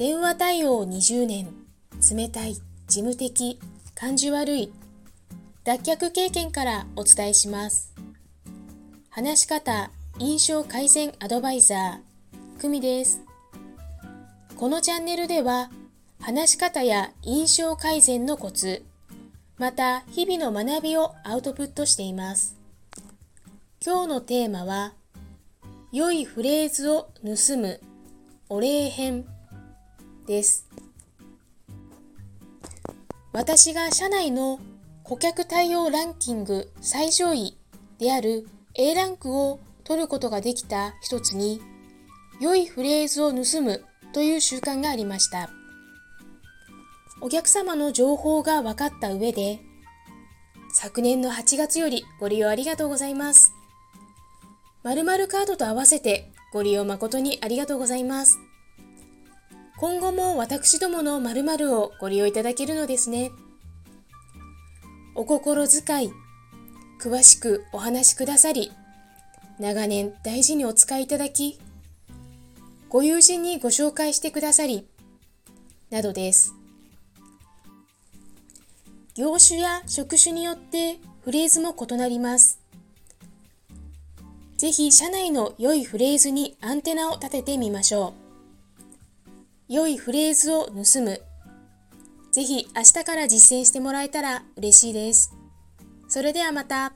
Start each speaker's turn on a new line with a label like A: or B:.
A: 電話対応20年、冷たい、事務的、感じ悪い、脱却経験からお伝えします。話し方、印象改善アドバイザー、久美です。このチャンネルでは、話し方や印象改善のコツ、また日々の学びをアウトプットしています。今日のテーマは、良いフレーズを盗むお礼編です。私が社内の顧客対応ランキング最上位である A ランクを取ることができた一つに、良いフレーズを盗むという習慣がありました。お客様の情報が分かった上で、昨年の8月よりご利用ありがとうございます。〇〇カードと合わせてご利用誠にありがとうございます。今後も私どもの〇〇をご利用いただけるのですね。お心遣い、詳しくお話しくださり、長年大事にお使いいただき、ご友人にご紹介してくださり、などです。業種や職種によってフレーズも異なります。ぜひ社内の良いフレーズにアンテナを立ててみましょう。良いフレーズを盗む。ぜひ明日から実践してもらえたら嬉しいです。それではまた。